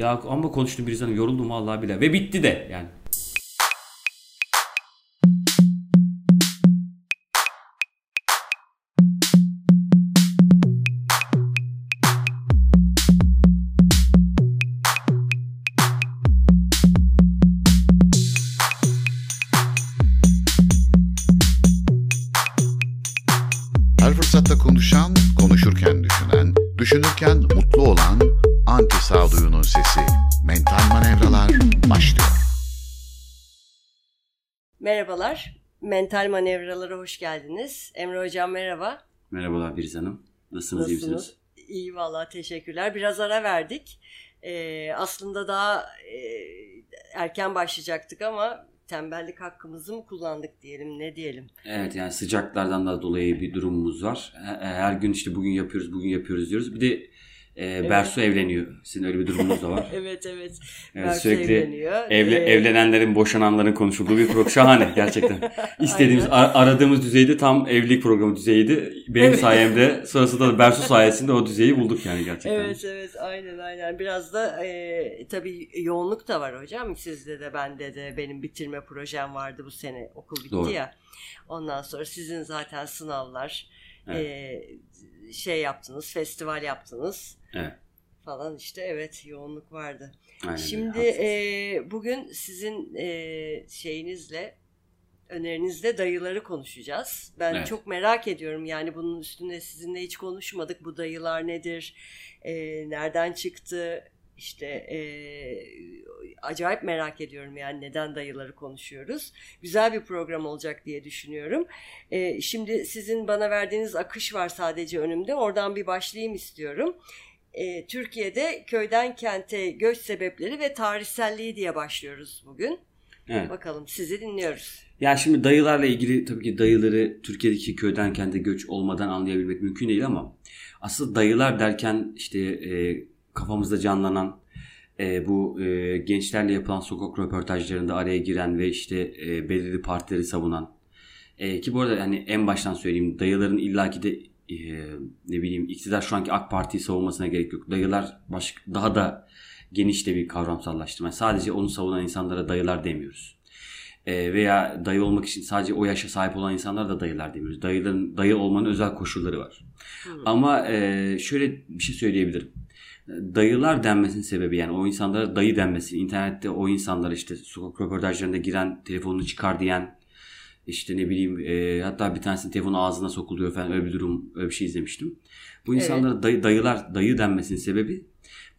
Ya ama konuştum bir Hanım yoruldum vallahi bile. Ve bitti de yani. Mental manevralara hoş geldiniz. Emre Hocam merhaba. Merhabalar Biriz Hanım. Nasılsınız, iyi misiniz? Nasılsınız? İyi valla teşekkürler. Biraz ara verdik. Ee, aslında daha e, erken başlayacaktık ama tembellik hakkımızı mı kullandık diyelim ne diyelim. Evet yani sıcaklardan da dolayı bir durumumuz var. Her gün işte bugün yapıyoruz, bugün yapıyoruz diyoruz. Bir de e, Bersu evleniyor. Sizin öyle bir durumunuz da var. evet evet. Evet, Bersu sürekli evleniyor. Evle, Ee, evlenenlerin, boşananların konuşulduğu bir program. Şahane gerçekten. İstediğimiz, ar- aradığımız düzeyde tam evlilik programı düzeyiydi. Benim Evet. sayemde, sonrasında da Bersu sayesinde o düzeyi bulduk yani gerçekten. Evet evet aynen aynen. Biraz da e, tabii yoğunluk da var hocam. Sizde de bende de benim bitirme projem vardı bu sene. Okul bitti Doğru. ya. Ondan sonra sizin zaten sınavlar Evet. e, şey yaptınız, festival yaptınız Evet. falan işte evet yoğunluk vardı. Aynen Şimdi e, bugün sizin e, şeyinizle önerinizle dayıları konuşacağız. Ben Evet. çok merak ediyorum yani bunun üstüne sizinle hiç konuşmadık. Bu dayılar nedir? E, nereden çıktı? İşte e, acayip merak ediyorum yani neden dayıları konuşuyoruz. Güzel bir program olacak diye düşünüyorum. E, şimdi sizin bana verdiğiniz akış var sadece önümde. Oradan bir başlayayım istiyorum. E, Türkiye'de köyden kente göç sebepleri ve tarihselliği diye başlıyoruz bugün. Evet. Bakalım sizi dinliyoruz. Ya şimdi dayılarla ilgili tabii ki dayıları Türkiye'deki köyden kente göç olmadan anlayabilmek mümkün değil ama asıl dayılar derken işte e, kafamızda canlanan e, bu e, gençlerle yapılan sokak röportajlarında araya giren ve işte e, belirli partileri savunan e, ki bu arada hani en baştan söyleyeyim dayıların illaki de e, ne bileyim iktidar şu anki AK Parti'yi savunmasına gerek yok. Dayılar baş, daha da geniş de bir kavramsallaştırma. Yani sadece onu savunan insanlara dayılar demiyoruz. E, veya dayı olmak için sadece o yaşa sahip olan insanlar da dayılar demiyoruz. Dayıların dayı olmanın özel koşulları var. Ama e, şöyle bir şey söyleyebilirim. Dayılar denmesinin sebebi yani o insanlara dayı denmesi. internette o insanlar işte sokak röportajlarında giren telefonunu çıkar diyen işte ne bileyim e, hatta bir tanesinin telefonu ağzına sokuluyor falan öyle bir durum öyle bir şey izlemiştim. Bu Evet. insanlara dayı, dayılar dayı denmesinin sebebi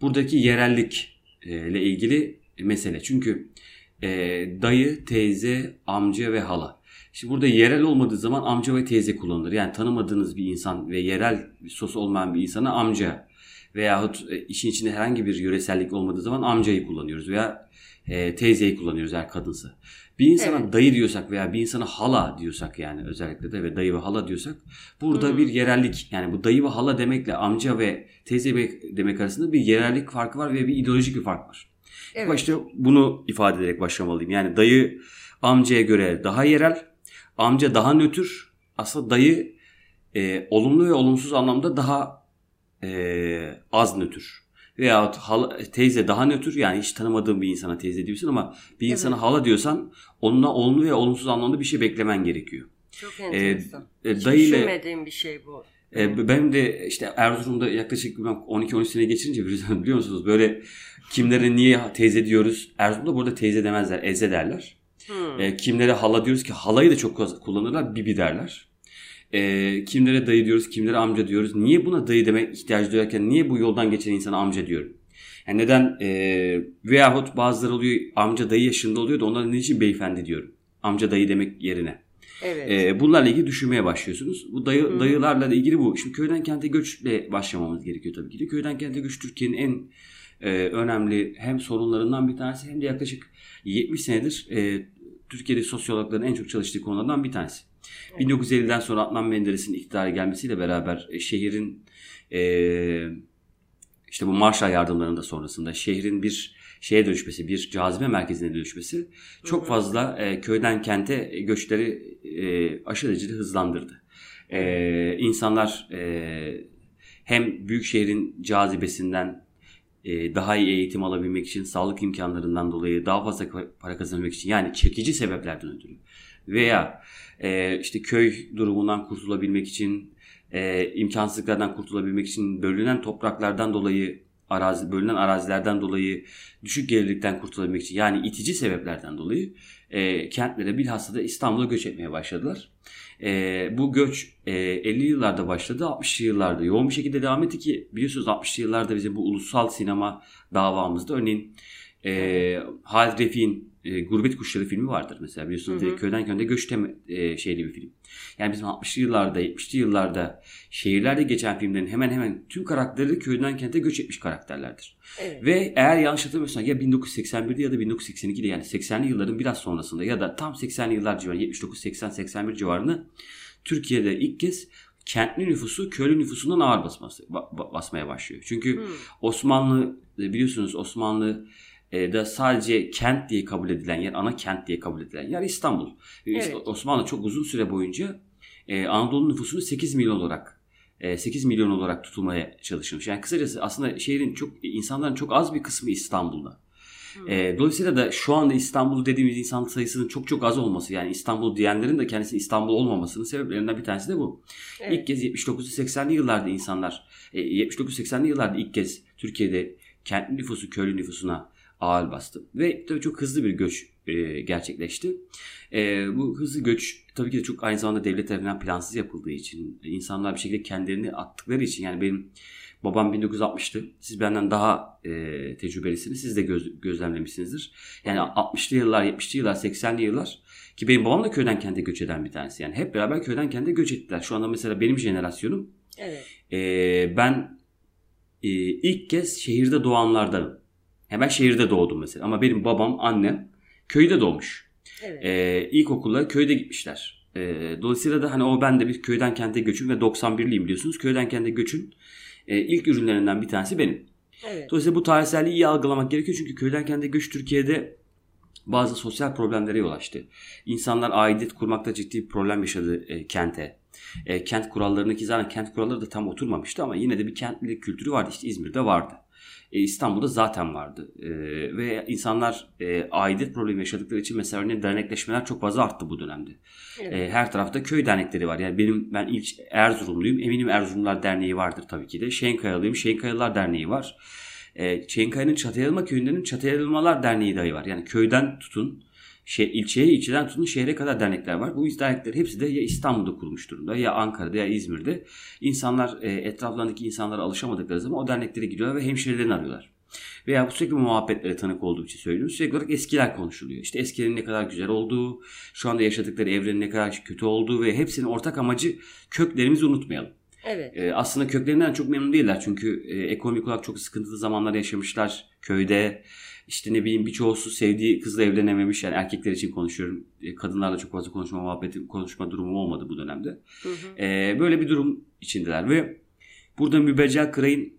buradaki yerellik e, ile ilgili mesele. Çünkü e, dayı, teyze, amca ve hala. Şimdi burada yerel olmadığı zaman amca ve teyze kullanılır. Yani tanımadığınız bir insan ve yerel sos olmayan bir insana amca veyahut e, işin içinde herhangi bir yöresellik olmadığı zaman amcayı kullanıyoruz veya e, teyzeyi kullanıyoruz eğer kadınsa. Bir insana Evet. dayı diyorsak veya bir insana hala diyorsak yani özellikle de ve dayı ve hala diyorsak burada Hmm. bir yerellik yani bu dayı ve hala demekle amca ve teyze demek arasında bir yerellik farkı var ve bir ideolojik bir fark var. Evet. Başta bunu ifade ederek başlamalıyım. Yani dayı amcaya göre daha yerel, amca daha nötr. Aslında dayı e, olumlu ve olumsuz anlamda daha e, az nötr. Veyahut hala, teyze daha nötr yani hiç tanımadığın bir insana teyze diyorsun ama bir insana Evet. hala diyorsan onunla olumlu ve olumsuz anlamda bir şey beklemen gerekiyor. Çok enteresan. E, Hiç dayı ile düşünmediğim bir şey bu. e, benim de işte Erzurum'da yaklaşık bilmem 12-13 sene geçirince biliyorsunuz- biliyor musunuz böyle kimlere niye teyze diyoruz? Erzurum'da burada teyze demezler, eze derler. Hmm. E, kimlere hala diyoruz ki halayı da çok kullanırlar, bibi derler. E, kimlere dayı diyoruz, kimlere amca diyoruz. Niye buna dayı demek ihtiyacı duyarken niye bu yoldan geçen insana amca diyorum? Yani neden e, veyahut bazıları oluyor amca dayı yaşında oluyor da onlara niçin beyefendi diyorum. Amca dayı demek yerine. Evet. E, bunlarla ilgili düşünmeye başlıyorsunuz. Bu dayı, Hı. dayılarla da ilgili bu. Şimdi köyden kente göçle başlamamız gerekiyor tabii ki de. Köyden kente göç Türkiye'nin en e, önemli hem sorunlarından bir tanesi hem de yaklaşık 70 senedir e, Türkiye'de sosyologların en çok çalıştığı konulardan bir tanesi. Evet. 1950'den sonra Adnan Menderes'in iktidara gelmesiyle beraber e, şehrin e, işte bu Marshall yardımlarında sonrasında şehrin bir şeye dönüşmesi, bir cazibe merkezine dönüşmesi çok fazla e, köyden kente göçleri e, aşırı derecede hızlandırdı. E, insanlar e, hem büyük şehrin cazibesinden e, daha iyi eğitim alabilmek için, sağlık imkanlarından dolayı daha fazla para kazanmak için yani çekici sebeplerden ötürü veya e, işte köy durumundan kurtulabilmek için, e, imkansızlıklardan kurtulabilmek için, bölünen topraklardan dolayı arazi bölünen arazilerden dolayı düşük gelirlikten kurtulabilmek için yani itici sebeplerden dolayı e, kentlere bilhassa da İstanbul'a göç etmeye başladılar. E, bu göç e, 50 yıllarda başladı 60'lı yıllarda yoğun bir şekilde devam etti ki biliyorsunuz 60'lı yıllarda bizim bu ulusal sinema davamızda örneğin e, Halid Refik'in e, Gurbet Kuşları filmi vardır mesela biliyorsunuz. Hı hı. Köyden köyde göç teme, e, şeyli bir film. Yani bizim 60'lı yıllarda 70'li yıllarda şehirlerde geçen filmlerin hemen hemen tüm karakterleri köyden kente göç etmiş karakterlerdir. Evet. Ve eğer yanlış hatırlamıyorsam ya 1981'de ya da 1982'de yani 80'li yılların biraz sonrasında ya da tam 80'li yıllar civarı 79 80 81 civarında Türkiye'de ilk kez kentli nüfusu köylü nüfusundan ağır basması basmaya başlıyor. Çünkü hmm. Osmanlı biliyorsunuz Osmanlı e, da sadece kent diye kabul edilen yer, ana kent diye kabul edilen yer İstanbul. Evet. Osmanlı çok uzun süre boyunca e, Anadolu nüfusunu 8 milyon olarak 8 e, milyon olarak tutulmaya çalışılmış. Yani kısacası aslında şehrin çok insanların çok az bir kısmı İstanbul'da. Hmm. dolayısıyla da şu anda İstanbul dediğimiz insan sayısının çok çok az olması yani İstanbul diyenlerin de kendisi İstanbul olmamasının sebeplerinden bir tanesi de bu. Evet. İlk kez 79-80'li yıllarda insanlar 79-80'li yıllarda ilk kez Türkiye'de kentli nüfusu köylü nüfusuna ağır bastı. Ve tabii çok hızlı bir göç e, gerçekleşti. E, bu hızlı göç tabii ki de çok aynı zamanda devlet tarafından plansız yapıldığı için, insanlar bir şekilde kendilerini attıkları için yani benim babam 1960'tı. Siz benden daha e, tecrübelisiniz. Siz de göz, gözlemlemişsinizdir. Yani 60'lı yıllar, 70'li yıllar, 80'li yıllar ki benim babam da köyden kente göç eden bir tanesi. Yani hep beraber köyden kente göç ettiler. Şu anda mesela benim jenerasyonum evet. e, ben e, ilk kez şehirde doğanlardanım. Hemen şehirde doğdum mesela. Ama benim babam, annem köyde doğmuş. Evet. Ee, ilkokula köyde gitmişler. Ee, dolayısıyla da hani o ben de bir köyden kente göçün ve 91'liyim biliyorsunuz. Köyden kente göçün e, ilk ürünlerinden bir tanesi benim. Evet. Dolayısıyla bu tarihselliği iyi algılamak gerekiyor. Çünkü köyden kente göç Türkiye'de bazı sosyal problemlere yol açtı. İnsanlar aidiyet kurmakta ciddi bir problem yaşadı e, kente. E, kent kurallarını ki zaten kent kuralları da tam oturmamıştı ama yine de bir kentlilik kültürü vardı. İşte İzmir'de vardı e, İstanbul'da zaten vardı. E, ve insanlar e, aidiyet problemi yaşadıkları için mesela örneğin dernekleşmeler çok fazla arttı bu dönemde. Evet. E, her tarafta köy dernekleri var. Yani benim ben ilk Erzurumluyum. Eminim Erzurumlar Derneği vardır tabii ki de. Şenkayalıyım. Şenkayalılar Derneği var. E, Şenkaya'nın Çatayalma köyündenin Çatayalmalar Derneği dahi var. Yani köyden tutun şey, ilçeye, ilçeden tutun şehre kadar dernekler var. Bu dernekler hepsi de ya İstanbul'da kurulmuş durumda ya Ankara'da ya İzmir'de. İnsanlar e, etraflarındaki insanlara alışamadıkları zaman o derneklere giriyorlar ve hemşirelerini arıyorlar. Veya bu sürekli muhabbetlere tanık olduğu için söylüyorum. Sürekli olarak eskiler konuşuluyor. İşte eskilerin ne kadar güzel olduğu, şu anda yaşadıkları evrenin ne kadar kötü olduğu ve hepsinin ortak amacı köklerimizi unutmayalım. Evet. Ee, aslında köklerinden çok memnun değiller çünkü e, ekonomik olarak çok sıkıntılı zamanlar yaşamışlar köyde işte ne bileyim birçoğusu sevdiği kızla evlenememiş. Yani erkekler için konuşuyorum. E, kadınlarla çok fazla konuşma muhabbeti, konuşma durumu olmadı bu dönemde. Hı hı. E, böyle bir durum içindeler ve burada Mübeccel Kıray'ın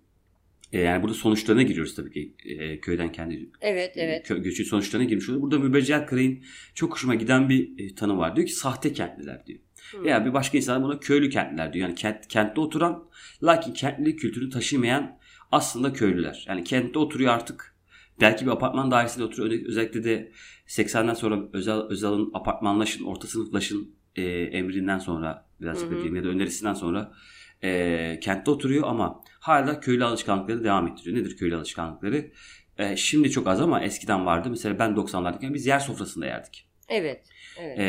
e, yani burada sonuçlarına giriyoruz tabii ki e, köyden kendi evet, evet. Kö, göçün sonuçlarına girmiş oluyor. Burada Mübeccel Kıray'ın çok hoşuma giden bir e, tanım var. Diyor ki sahte kentliler diyor. Hı. Veya bir başka insan buna köylü kentliler diyor. Yani kent, kentte oturan lakin kentlilik kültürünü taşımayan aslında köylüler. Yani kentte oturuyor artık Belki bir apartman dairesinde oturuyor. Özellikle de 80'den sonra özel Özal'ın apartmanlaşın, orta sınıflaşın e, emrinden sonra biraz diyeyim ya da önerisinden sonra e, kentte oturuyor ama hala köylü alışkanlıkları devam ettiriyor. Nedir köylü alışkanlıkları? E, şimdi çok az ama eskiden vardı. Mesela ben 90'lardayken biz yer sofrasında yerdik. Evet. Evet. E,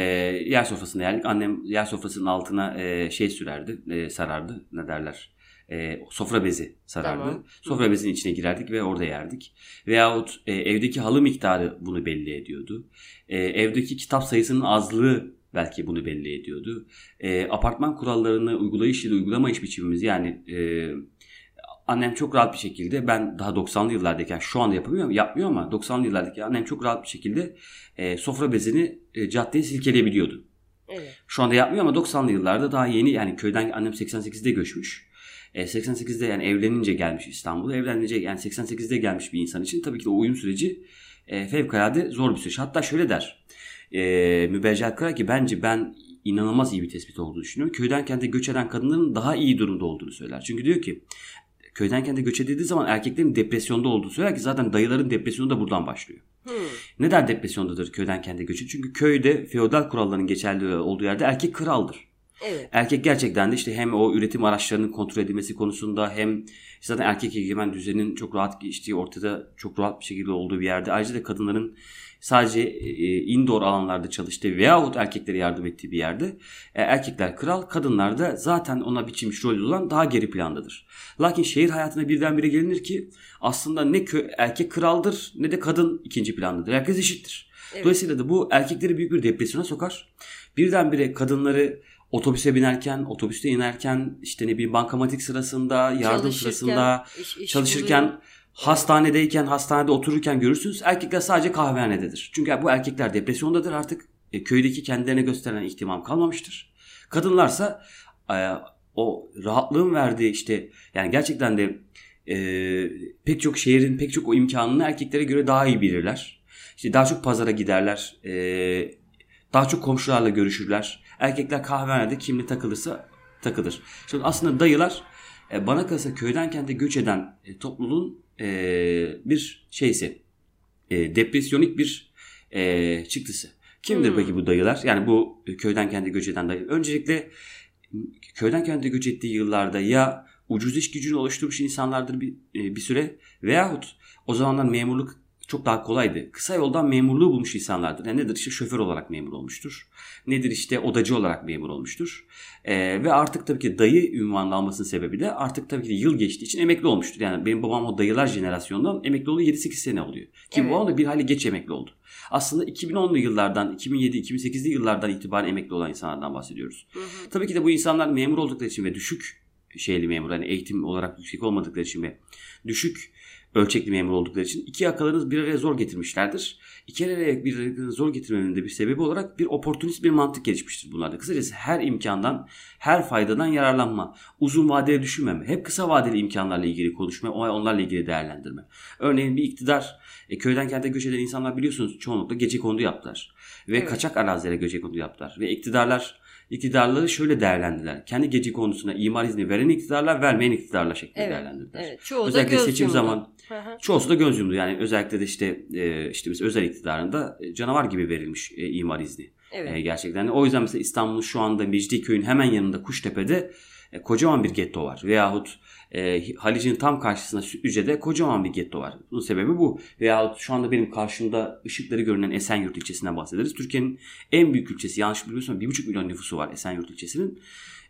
yer sofrasında yerdik. Annem yer sofrasının altına e, şey sürerdi, e, sarardı. Ne derler? E, sofra bezi sarardı. Tamam. Sofra bezinin içine girerdik ve orada yerdik. Veyahut e, evdeki halı miktarı bunu belli ediyordu. E, evdeki kitap sayısının azlığı belki bunu belli ediyordu. E, apartman kurallarını uygulayış da uygulamayış biçimimiz yani e, annem çok rahat bir şekilde ben daha 90'lı yıllardayken şu anda yapamıyor yapmıyor ama 90'lı yıllardaki annem çok rahat bir şekilde e, sofra bezini e, caddeye silkeleyebiliyordu. Evet. Şu anda yapmıyor ama 90'lı yıllarda daha yeni yani köyden annem 88'de göçmüş. 88'de yani evlenince gelmiş İstanbul'a. Evlenince yani 88'de gelmiş bir insan için tabii ki o uyum süreci e, fevkalade zor bir süreç. Hatta şöyle der e, Mübercel Kara ki bence ben inanılmaz iyi bir tespit olduğunu düşünüyorum. Köyden kente göç eden kadınların daha iyi durumda olduğunu söyler. Çünkü diyor ki köyden kente göç edildiği zaman erkeklerin depresyonda olduğu söyler ki zaten dayıların depresyonu da buradan başlıyor. Hmm. Neden depresyondadır köyden kente göçü? Çünkü köyde feodal kuralların geçerli olduğu yerde erkek kraldır. Evet. Erkek gerçekten de işte hem o üretim araçlarının kontrol edilmesi konusunda hem zaten erkek egemen düzenin çok rahat geçtiği ortada çok rahat bir şekilde olduğu bir yerde. Ayrıca da kadınların sadece e, indoor alanlarda çalıştığı veyahut erkeklere yardım ettiği bir yerde e, erkekler kral, kadınlar da zaten ona biçilmiş rol olan daha geri plandadır. Lakin şehir hayatına birdenbire gelinir ki aslında ne kö erkek kraldır ne de kadın ikinci plandadır. Herkes eşittir. Evet. Dolayısıyla da bu erkekleri büyük bir depresyona sokar. Birdenbire kadınları otobüse binerken, otobüste inerken, işte ne bileyim bankamatik sırasında, yardım sırasında, iş, iş çalışırken, buluyor. hastanedeyken, hastanede otururken görürsünüz. Erkekler sadece kahvehanededir. Çünkü bu erkekler depresyondadır artık. E, köydeki kendilerine gösterilen ihtimam kalmamıştır. Kadınlarsa e, o rahatlığın verdiği işte yani gerçekten de e, pek çok şehrin pek çok o imkanını erkeklere göre daha iyi bilirler. İşte daha çok pazara giderler. E, daha çok komşularla görüşürler. Erkekler kahvehanede kimli takılırsa takılır. Şimdi aslında dayılar e, bana kalırsa köyden kente göç eden e, topluluğun e, bir şeysi. E, depresyonik bir e, çıktısı. Kimdir hmm. peki bu dayılar? Yani bu köyden kente göç eden dayı. Öncelikle köyden kente göç ettiği yıllarda ya ucuz iş gücünü oluşturmuş insanlardır bir, bir süre veyahut o zamanlar memurluk çok daha kolaydı. Kısa yoldan memurluğu bulmuş insanlardır. Yani nedir işte şoför olarak memur olmuştur. Nedir işte odacı olarak memur olmuştur. Ee, ve artık tabii ki dayı ünvanını almasının sebebi de artık tabii ki yıl geçtiği için emekli olmuştur. Yani benim babam o dayılar jenerasyonundan emekli olduğu 7-8 sene oluyor. Ki evet. babam da bir hali geç emekli oldu. Aslında 2010'lu yıllardan, 2007-2008'li yıllardan itibaren emekli olan insanlardan bahsediyoruz. Hı hı. Tabii ki de bu insanlar memur oldukları için ve düşük şeyli memur, yani eğitim olarak yüksek olmadıkları için ve düşük ölçekli memur oldukları için iki yakalarınız bir araya zor getirmişlerdir. İki araya bir araya zor getirmenin de bir sebebi olarak bir oportunist bir mantık gelişmiştir bunlarda. Kısacası her imkandan, her faydadan yararlanma, uzun vadeli düşünmeme, hep kısa vadeli imkanlarla ilgili konuşma, onlarla ilgili değerlendirme. Örneğin bir iktidar, e, köyden kente göç eden insanlar biliyorsunuz çoğunlukla gece kondu yaptılar. Ve evet. kaçak arazilere gece kondu yaptılar. Ve iktidarlar iktidarları şöyle değerlendiler. Kendi gece konusuna imar izni veren iktidarlar vermeyen iktidarlar şeklinde evet, değerlendirdiler. Evet, çoğu Özellikle da seçim zaman çoğusu da göz yumdu. Yani özellikle de işte e, işte mesela özel iktidarında e, canavar gibi verilmiş e, imar izni. Evet. E, gerçekten. O yüzden mesela İstanbul şu anda Mecidiyeköy'ün hemen yanında Kuştepe'de e, kocaman bir getto var. Veyahut e, Halic'in tam karşısında Sütlüce'de kocaman bir getto var. Bunun sebebi bu. Veyahut şu anda benim karşımda ışıkları görünen Esenyurt ilçesinden bahsederiz. Türkiye'nin en büyük ilçesi yanlış bilmiyorsam 1,5 milyon nüfusu var Esenyurt ilçesinin.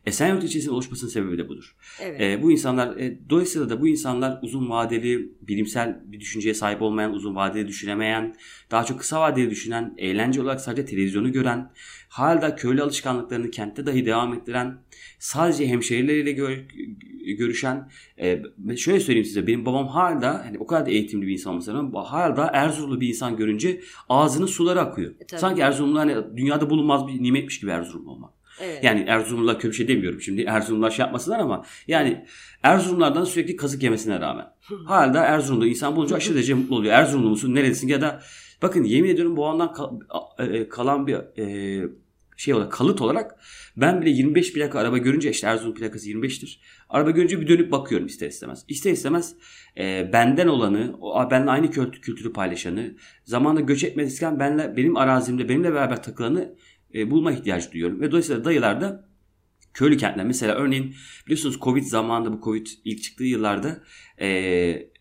Esenyurt ilçesinin oluşmasının sebebi de budur. Evet. E, bu insanlar e, dolayısıyla da bu insanlar uzun vadeli bilimsel bir düşünceye sahip olmayan, uzun vadeli düşünemeyen, daha çok kısa vadeli düşünen, eğlence olarak sadece televizyonu gören, hala köylü alışkanlıklarını kentte dahi devam ettiren, sadece hemşehrileriyle gör, görüşen, e, şöyle söyleyeyim size benim babam hala hani o kadar da eğitimli bir insan olmasına rağmen hala Erzurumlu bir insan görünce ağzının suları akıyor. E, Sanki Erzurumlu hani dünyada bulunmaz bir nimetmiş gibi Erzurumlu olmak. Evet. Yani Erzurumlular kötü bir şey demiyorum şimdi. Erzurumlular şey yapmasınlar ama yani Erzurumlardan sürekli kazık yemesine rağmen. Hala Erzurum'da insan bulunca aşırı derece mutlu oluyor. Erzurumlu musun? Neredesin? Ya da bakın yemin ediyorum bu andan e, kalan bir e, şey olarak kalıt olarak ben bile 25 plaka araba görünce işte Erzurum plakası 25'tir. Araba görünce bir dönüp bakıyorum ister istemez. İster istemez e, benden olanı, o, benimle aynı kültürü paylaşanı, zamanında göç etmezken benle, benim arazimde benimle beraber takılanı e, bulma ihtiyacı duyuyorum. Ve dolayısıyla dayılarda köylü kentler mesela örneğin biliyorsunuz Covid zamanında bu Covid ilk çıktığı yıllarda e,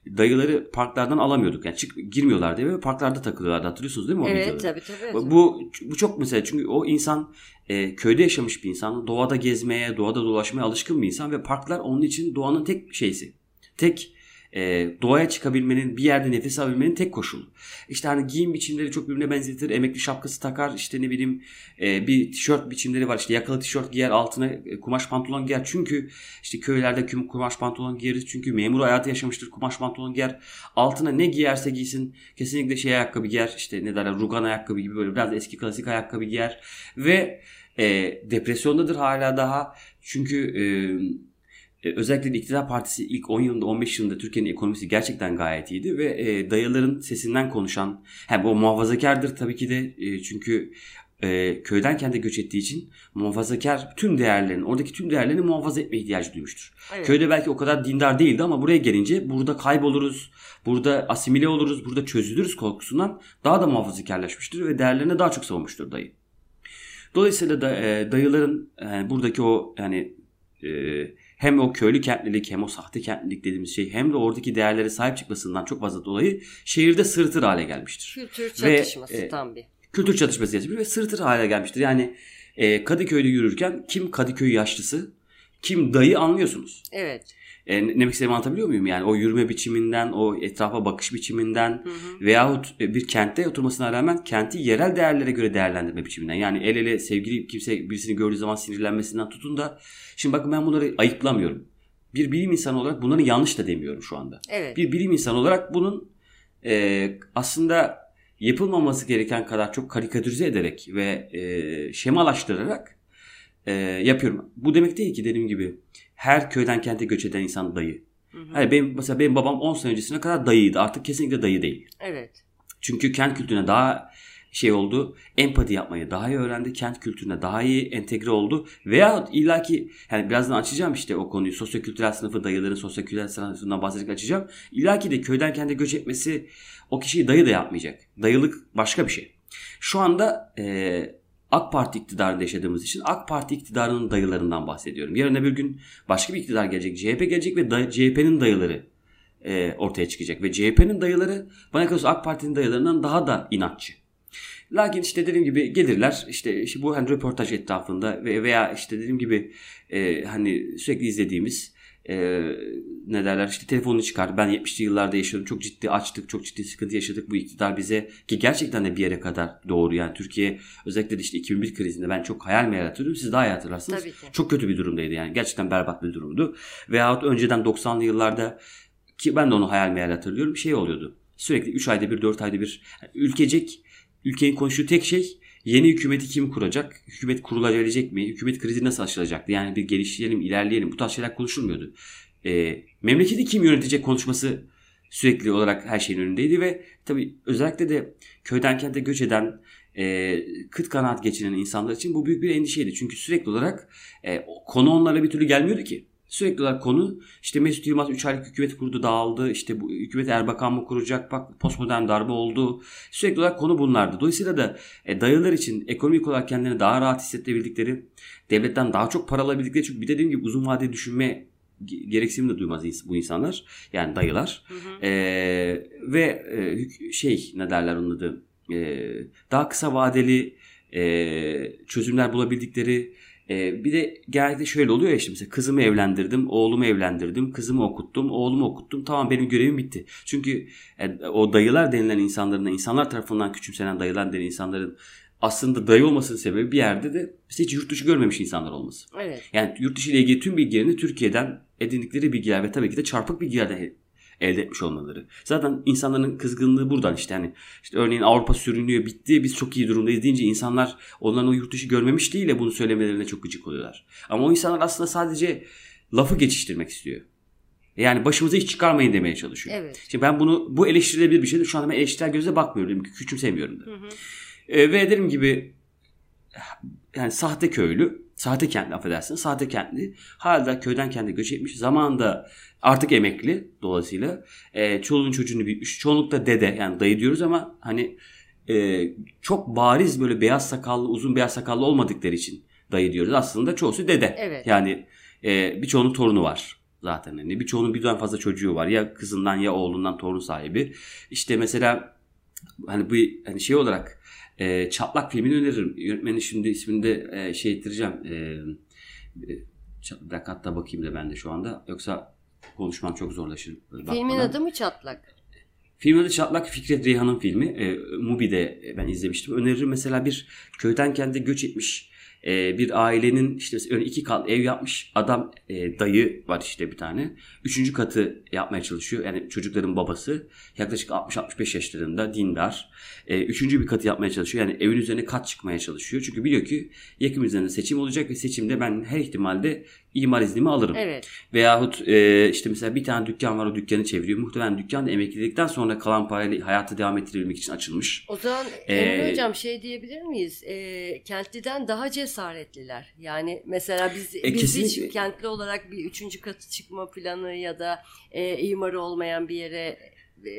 dayıları parklardan alamıyorduk. Yani çık girmiyorlardı eve parklarda takılıyorlardı. Hatırlıyorsunuz değil mi o evet, videoları? Evet tabii tabii. Bu, bu çok mesela çünkü o insan e, köyde yaşamış bir insan. Doğada gezmeye, doğada dolaşmaya alışkın bir insan ve parklar onun için doğanın tek şeysi. Tek e, doğaya çıkabilmenin, bir yerde nefes alabilmenin tek koşulu. İşte hani giyim biçimleri çok birbirine benzetir. Emekli şapkası takar. işte ne bileyim e, bir tişört biçimleri var. İşte yakalı tişört giyer, altına e, kumaş pantolon giyer. Çünkü işte köylerde kumaş pantolon giyeriz. Çünkü memur hayatı yaşamıştır. Kumaş pantolon giyer. Altına ne giyerse giysin kesinlikle şey ayakkabı giyer. İşte ne derler rugan ayakkabı gibi böyle biraz eski klasik ayakkabı giyer. Ve e, depresyondadır hala daha. Çünkü e, e, özellikle de iktidar partisi ilk 10 yılında 15 yılında Türkiye'nin ekonomisi gerçekten gayet iyiydi ve e, dayaların sesinden konuşan hem o muhafazakardır tabii ki de e, çünkü e, köyden kente göç ettiği için muhafazakar tüm değerlerini, oradaki tüm değerlerini muhafaza etme ihtiyacı duymuştur. Evet. Köyde belki o kadar dindar değildi ama buraya gelince burada kayboluruz, burada asimile oluruz, burada çözülürüz korkusundan daha da muhafazakarlaşmıştır ve değerlerini daha çok savunmuştur dayı. Dolayısıyla da e, dayıların yani buradaki o yani e, hem o köylü kentlilik hem o sahte kentlilik dediğimiz şey hem de oradaki değerlere sahip çıkmasından çok fazla dolayı şehirde sırıtır hale gelmiştir. Kültür Ve, çatışması e, tam bir. Kültür çatışması yaşamış ve sırıtır hale gelmiştir. Yani e, Kadıköy'de yürürken kim Kadıköy yaşlısı kim dayı anlıyorsunuz. Evet. E, ne demek istediğimi anlatabiliyor muyum? Yani o yürüme biçiminden, o etrafa bakış biçiminden Hı hı. veyahut e, bir kentte oturmasına rağmen kenti yerel değerlere göre değerlendirme biçiminden. Yani el ele sevgili kimse birisini gördüğü zaman sinirlenmesinden tutun da şimdi bakın ben bunları ayıplamıyorum. Bir bilim insanı olarak bunları yanlış da demiyorum şu anda. Evet. Bir bilim insanı olarak bunun e, aslında yapılmaması gereken kadar çok karikatürize ederek ve e, şemalaştırarak e, yapıyorum. Bu demek değil ki dediğim gibi her köyden kente göç eden insan dayı. Hı hı. Hayır, benim, mesela benim babam 10 sene öncesine kadar dayıydı. Artık kesinlikle dayı değil. Evet. Çünkü kent kültürüne daha şey oldu. Empati yapmayı daha iyi öğrendi. Kent kültürüne daha iyi entegre oldu. Veya illaki yani birazdan açacağım işte o konuyu. Sosyokültürel sınıfı dayıların sosyokültürel sınıfından bahsedecek açacağım. İllaki de köyden kente göç etmesi o kişiyi dayı da yapmayacak. Dayılık başka bir şey. Şu anda e, AK Parti iktidarında yaşadığımız için AK Parti iktidarının dayılarından bahsediyorum. Yarın öbür gün başka bir iktidar gelecek. CHP gelecek ve day- CHP'nin dayıları e, ortaya çıkacak. Ve CHP'nin dayıları bana kalırsa AK Parti'nin dayılarından daha da inatçı. Lakin işte dediğim gibi gelirler işte, işte bu hani röportaj etrafında ve veya işte dediğim gibi e, hani sürekli izlediğimiz e, ne derler işte telefonunu çıkar. Ben 70'li yıllarda yaşadım. Çok ciddi açtık. Çok ciddi sıkıntı yaşadık. Bu iktidar bize ki gerçekten de bir yere kadar doğru. Yani Türkiye özellikle de işte 2001 krizinde ben çok hayal meyal hatırlıyorum. Siz daha iyi hatırlarsınız. Tabii ki. Çok kötü bir durumdaydı yani. Gerçekten berbat bir durumdu. Veyahut önceden 90'lı yıllarda ki ben de onu hayal meyal hatırlıyorum. Şey oluyordu. Sürekli 3 ayda bir 4 ayda bir yani ülkecek ülkenin konuştuğu tek şey yeni hükümeti kim kuracak? Hükümet kurulabilecek mi? Hükümet krizi nasıl aşılacaktı? Yani bir gelişleyelim, ilerleyelim. Bu tarz şeyler konuşulmuyordu. Ee, memleketi kim yönetecek konuşması sürekli olarak her şeyin önündeydi ve tabii özellikle de köyden kente göç eden e, kıt kanaat geçinen insanlar için bu büyük bir endişeydi. Çünkü sürekli olarak e, konu onlara bir türlü gelmiyordu ki. Sürekli olarak konu işte Mesut Yılmaz 3 aylık hükümet kurdu dağıldı. İşte bu hükümet Erbakan mı kuracak? Bak postmodern darbe oldu. Sürekli olarak konu bunlardı. Dolayısıyla da e, dayılar için ekonomik olarak kendilerini daha rahat hissettirebildikleri, devletten daha çok para alabildikleri çünkü bir dediğim gibi uzun vadeli düşünme ge- gereksinimi de duymaz bu insanlar. Yani dayılar. Hı hı. Ee, ve e, şey ne derler onun adı Ee, daha kısa vadeli e, çözümler bulabildikleri e, bir de genellikle şöyle oluyor ya işte mesela kızımı evlendirdim, oğlumu evlendirdim, kızımı okuttum, oğlumu okuttum. Tamam benim görevim bitti. Çünkü e, o dayılar denilen insanların, insanlar tarafından küçümsenen dayılar denilen insanların aslında dayı olmasının sebebi bir yerde de işte hiç yurt dışı görmemiş insanlar olması. Evet. Yani yurt dışı ile ilgili tüm bilgilerini Türkiye'den edindikleri bilgiler ve tabii ki de çarpık bilgilerden elde etmiş olmaları. Zaten insanların kızgınlığı buradan işte hani işte örneğin Avrupa sürünüyor bitti biz çok iyi durumdayız deyince insanlar onların o yurt dışı görmemiş değil de bunu söylemelerine çok gıcık oluyorlar. Ama o insanlar aslında sadece lafı geçiştirmek istiyor. Yani başımıza hiç çıkarmayın demeye çalışıyor. Evet. Şimdi ben bunu bu eleştirilebilir bir şeydir. Şu anda ben eleştirel gözle bakmıyorum. Küçümsemiyorum da. Hı hı. E, ve dediğim gibi yani sahte köylü, sahte kentli affedersiniz, sahte kentli hala köyden kente göç etmiş. Zamanında artık emekli dolayısıyla e, çoluğun çocuğunu büyütmüş. Çoğunlukla dede yani dayı diyoruz ama hani e, çok bariz böyle beyaz sakallı, uzun beyaz sakallı olmadıkları için dayı diyoruz. Aslında çoğusu dede. Evet. Yani e, birçoğunun torunu var zaten. Hani birçoğunun birden fazla çocuğu var. Ya kızından ya oğlundan torun sahibi. İşte mesela hani bu hani şey olarak e, Çatlak filmini öneririm. Yönetmenin şimdi ismini de e, şey ettireceğim. E, e, bir dakika hatta bakayım da ben de şu anda. Yoksa konuşmam çok zorlaşır. Filmin adı mı Çatlak? Filmin adı Çatlak Fikret Reyhan'ın filmi. E, Mubi'de ben izlemiştim. Öneririm mesela bir köyden kente göç etmiş e, bir ailenin işte mesela iki kat ev yapmış adam e, dayı var işte bir tane. Üçüncü katı yapmaya çalışıyor. Yani çocukların babası yaklaşık 60-65 yaşlarında dindar. E, üçüncü bir katı yapmaya çalışıyor. Yani evin üzerine kat çıkmaya çalışıyor. Çünkü biliyor ki yakın üzerinde seçim olacak ve seçimde ben her ihtimalde imar iznimi alırım. Evet. Veyahut e, işte mesela bir tane dükkan var o dükkanı çeviriyor. Muhtemelen dükkan da emeklilikten sonra kalan parayla hayatı devam ettirebilmek için açılmış. O zaman Ee, Emre Hocam şey diyebilir miyiz? Ee, kentliden daha cesaretliler. Yani mesela biz, E, biz kesinlikle. hiç kentli olarak bir üçüncü katı çıkma planı ya da e, imarı olmayan bir yere e,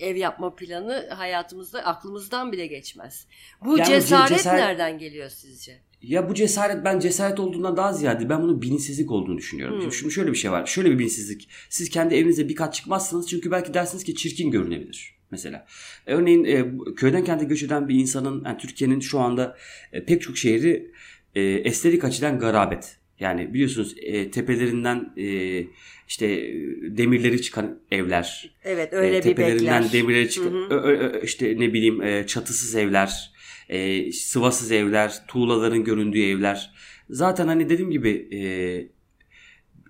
ev yapma planı hayatımızda aklımızdan bile geçmez. Bu Yani cesaret, cesaret- nereden geliyor sizce? Ya bu cesaret ben cesaret olduğundan daha ziyade ben bunun bilinçsizlik olduğunu düşünüyorum. Hmm. Şimdi şöyle bir şey var. Şöyle bir bilinçsizlik. Siz kendi evinize bir kat çıkmazsınız çünkü belki dersiniz ki çirkin görünebilir. Mesela. Örneğin e, köyden kente göç eden bir insanın yani Türkiye'nin şu anda e, pek çok şehri e, estetik açıdan garabet. Yani biliyorsunuz e, tepelerinden e, işte e, demirleri çıkan evler, Evet e, öyle bir tepelerinden bekler. demirleri çıkan Hı hı. ö- ö- ö- işte ne bileyim e, çatısız evler, e, sıvasız evler, tuğlaların göründüğü evler. Zaten hani dediğim gibi e,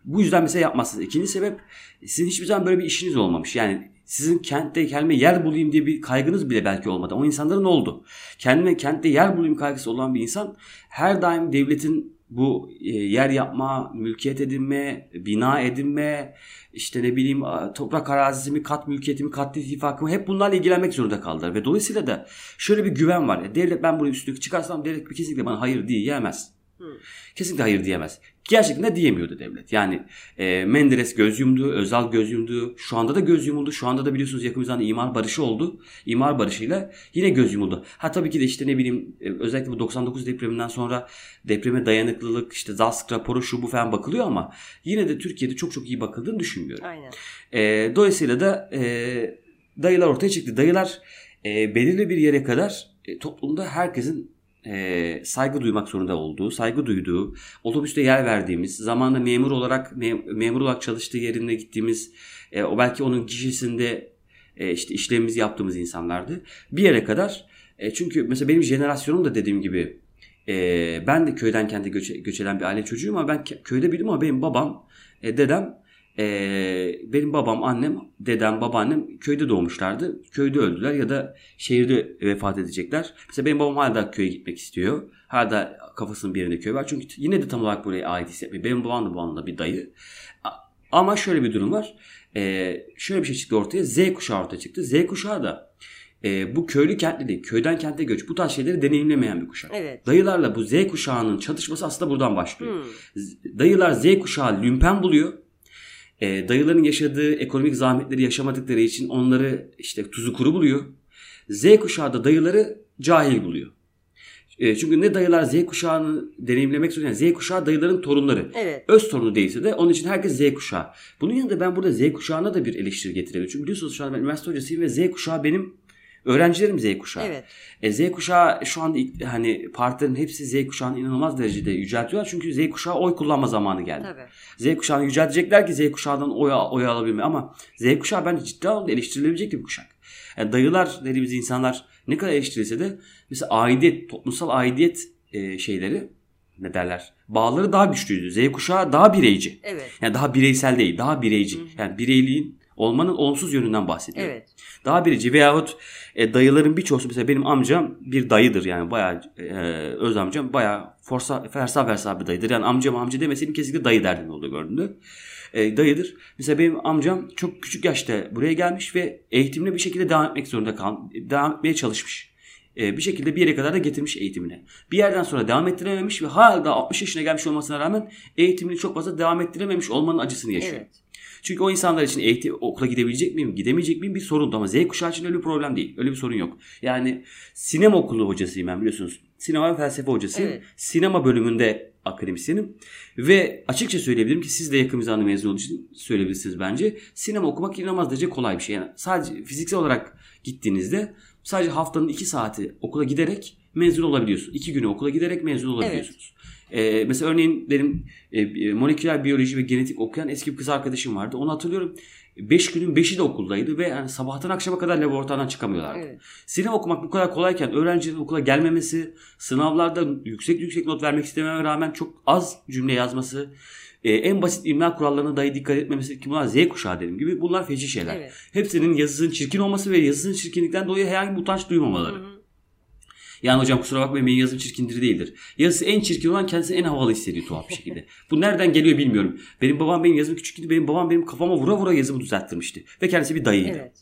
bu yüzden mesela yapmazsınız. İkinci sebep sizin hiçbir zaman böyle bir işiniz olmamış. Yani sizin kentte kendime yer bulayım diye bir kaygınız bile belki olmadı. O insanların oldu. Kendime kentte yer bulayım kaygısı olan bir insan her daim devletin bu e, yer yapma, mülkiyet edinme, bina edinme, işte ne bileyim toprak arazisi kat mülkiyetimi, kat ittifakımı hep bunlarla ilgilenmek zorunda kaldılar. Ve dolayısıyla da şöyle bir güven var. Ya, devlet ben buraya üstlük çıkarsam devlet kesinlikle bana hayır diyemez. Hı. Kesinlikle hayır diyemez. Gerçekten de diyemiyordu devlet. Yani e, Menderes göz yumdu, Özal göz yumdu. Şu anda da göz yumuldu. Şu anda da biliyorsunuz zamanda imar barışı oldu. İmar barışıyla yine göz yumuldu. Ha tabii ki de işte ne bileyim e, özellikle bu 99 depreminden sonra depreme dayanıklılık, işte ZASK raporu şu bu falan bakılıyor ama yine de Türkiye'de çok çok iyi bakıldığını düşünmüyorum. Aynen. E, dolayısıyla da e, dayılar ortaya çıktı. Dayılar e, belirli bir yere kadar e, toplumda herkesin e, saygı duymak zorunda olduğu, saygı duyduğu, otobüste yer verdiğimiz, zamanında memur olarak mem- memur olarak çalıştığı yerine gittiğimiz, e, o belki onun kişisinde e, işte işlemimizi yaptığımız insanlardı. Bir yere kadar. E, çünkü mesela benim jenerasyonum da dediğim gibi e, ben de köyden kente göç, göç eden bir aile çocuğuyum ama ben köyde büyüdüm ama benim babam, e, dedem ee, benim babam, annem, dedem, babaannem köyde doğmuşlardı. Köyde öldüler ya da şehirde vefat edecekler. Mesela benim babam hala da köye gitmek istiyor. Hala da kafasının bir yerinde köy var. Çünkü yine de tam olarak buraya ait hissetmiyor. Benim babam da babam da bir dayı. Ama şöyle bir durum var. Ee, şöyle bir şey çıktı ortaya. Z kuşağı ortaya çıktı. Z kuşağı da e, bu köylü kentlilik, köyden kente göç bu tarz şeyleri deneyimlemeyen bir kuşak. Evet. Dayılarla bu Z kuşağının çatışması aslında buradan başlıyor. Hmm. Dayılar Z kuşağı lümpen buluyor. E, dayıların yaşadığı ekonomik zahmetleri yaşamadıkları için onları işte tuzu kuru buluyor. Z kuşağı da dayıları cahil buluyor. E, çünkü ne dayılar Z kuşağını deneyimlemek zorunda. Yani Z kuşağı dayıların torunları. Evet. Öz torunu değilse de onun için herkes Z kuşağı. Bunun yanında ben burada Z kuşağına da bir eleştiri getirebilirim. Çünkü biliyorsunuz şu an ben üniversite hocasıyım ve Z kuşağı benim öğrencilerim Z kuşağı. Evet. E, Z kuşağı şu anda ilk- hani partilerin hepsi Z kuşağını inanılmaz derecede yüceltiyorlar. Çünkü Z kuşağı oy kullanma zamanı geldi. Tabii. Z kuşağını yüceltecekler ki Z kuşağından oy, oy alabilme. Ama Z kuşağı bence ciddi anlamda eleştirilebilecek bir kuşak. Yani dayılar dediğimiz insanlar ne kadar eleştirilse de mesela aidiyet, toplumsal aidiyet e, şeyleri ne derler? Bağları daha güçlüydü. Z kuşağı daha bireyci. Evet. Yani daha bireysel değil, daha bireyci. Hı hı. Yani bireyliğin olmanın olumsuz yönünden bahsediyor. Evet. Daha bireyci veyahut e, dayıların birçoğu mesela benim amcam bir dayıdır yani bayağı e, öz amcam bayağı forsa, fersa fersa bir dayıdır. Yani amcam amca demeseydim kesinlikle dayı derdim oldu gördüğünde. E, dayıdır. Mesela benim amcam çok küçük yaşta buraya gelmiş ve eğitimine bir şekilde devam etmek zorunda kal devam etmeye çalışmış. E, bir şekilde bir yere kadar da getirmiş eğitimine. Bir yerden sonra devam ettirememiş ve hala da 60 yaşına gelmiş olmasına rağmen eğitimini çok fazla devam ettirememiş olmanın acısını yaşıyor. Evet. Çünkü o insanlar için eğitim, okula gidebilecek miyim, gidemeyecek miyim bir sorun. Ama Z kuşağı için öyle bir problem değil. Öyle bir sorun yok. Yani sinema okulu hocasıyım ben biliyorsunuz. Sinema ve felsefe hocasıyım. Evet. Sinema bölümünde akademisyenim. Ve açıkça söyleyebilirim ki siz de yakın bir zamanda mezun olduğu için söyleyebilirsiniz bence. Sinema okumak inanılmaz derece kolay bir şey. Yani sadece fiziksel olarak gittiğinizde sadece haftanın iki saati okula giderek mezun olabiliyorsunuz. İki günü okula giderek mezun olabiliyorsunuz. Ee, mesela örneğin benim e, moleküler biyoloji ve genetik okuyan eski bir kız arkadaşım vardı. Onu hatırlıyorum. 5 günün 5'i de okuldaydı ve yani sabahtan akşama kadar laboratuvardan çıkamıyorlardı. Evet. Sinema okumak bu kadar kolayken öğrencilerin okula gelmemesi, sınavlarda yüksek yüksek not vermek istememe rağmen çok az cümle yazması, e, en basit imla kurallarına dahi dikkat etmemesi ki bunlar Z kuşağı dediğim gibi bunlar feci şeyler. Evet. Hepsinin yazısının çirkin olması ve yazısının çirkinlikten dolayı herhangi bir utanç duymamaları. Hı hı. Yani hocam kusura bakmayın benim yazım çirkindir değildir. Yazısı en çirkin olan kendisini en havalı hissediyor tuhaf bir şekilde. Bu nereden geliyor bilmiyorum. Benim babam benim yazım küçüktü. Benim babam benim kafama vura vura yazımı düzelttirmişti. Ve kendisi bir dayıydı. Evet.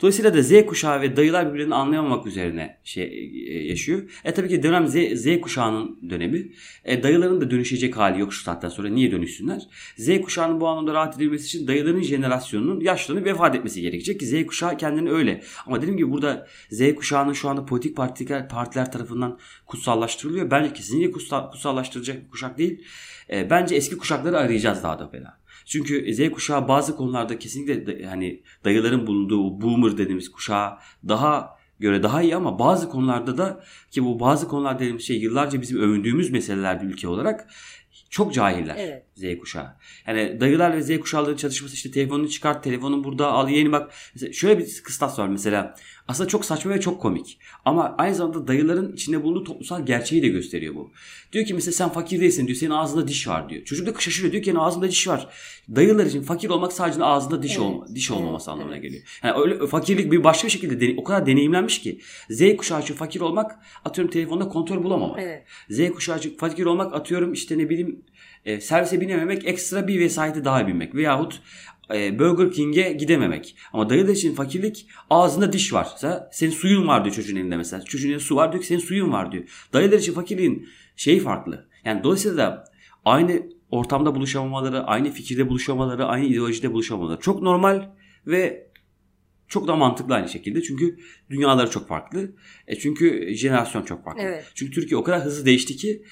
Dolayısıyla da Z kuşağı ve dayılar birbirlerini anlayamamak üzerine şey e, yaşıyor. E tabii ki dönem Z, Z kuşağının dönemi. E, dayıların da dönüşecek hali yok şu saatten sonra. Niye dönüşsünler? Z kuşağının bu anlamda rahat edilmesi için dayıların jenerasyonunun yaşlarını vefat etmesi gerekecek ki Z kuşağı kendini öyle. Ama dediğim gibi burada Z kuşağının şu anda politik partiler, partiler tarafından kutsallaştırılıyor. Bence kesinlikle kutsal, kutsallaştırılacak bir kuşak değil. E, bence eski kuşakları arayacağız daha da fena. Çünkü Z kuşağı bazı konularda kesinlikle hani dayıların bulunduğu boomer dediğimiz kuşağa daha göre daha iyi ama bazı konularda da ki bu bazı konular dediğimiz şey yıllarca bizim övündüğümüz meselelerdi ülke olarak çok cahiller Evet. Z kuşağı. Yani dayılar ve Z kuşağıların çalışması işte telefonunu çıkart, telefonun burada al yeni bak. Mesela şöyle bir kıstas var mesela. Aslında çok saçma ve çok komik. Ama aynı zamanda dayıların içinde bulunduğu toplumsal gerçeği de gösteriyor bu. Diyor ki mesela sen fakir değilsin diyor. Senin ağzında diş var diyor. Çocuk da şaşırıyor diyor ki "Yani ağzında diş var. Dayılar için fakir olmak sadece ağzında diş Evet, olma, diş evet, olmaması anlamına evet. geliyor. Yani öyle fakirlik bir başka bir şekilde dene- o kadar deneyimlenmiş ki Z kuşağı için fakir olmak atıyorum telefonda kontrol bulamamak. Evet. Z kuşağı için fakir olmak atıyorum işte ne bileyim e, servise binememek ekstra bir vesayeti daha binmek veyahut Burger King'e gidememek. Ama dayı da için fakirlik ağzında diş var. Sen- Senin suyun var diyor çocuğun elinde mesela. Çocuğun elinde su var diyor ki senin suyun var diyor. Dayılar için fakirliğin şeyi farklı. Yani dolayısıyla da aynı ortamda buluşamamaları, aynı fikirde buluşamamaları, aynı ideolojide buluşamamaları çok normal ve çok da mantıklı aynı şekilde. Çünkü dünyaları çok farklı. E çünkü jenerasyon çok farklı. Evet. Çünkü Türkiye o kadar hızlı değişti ki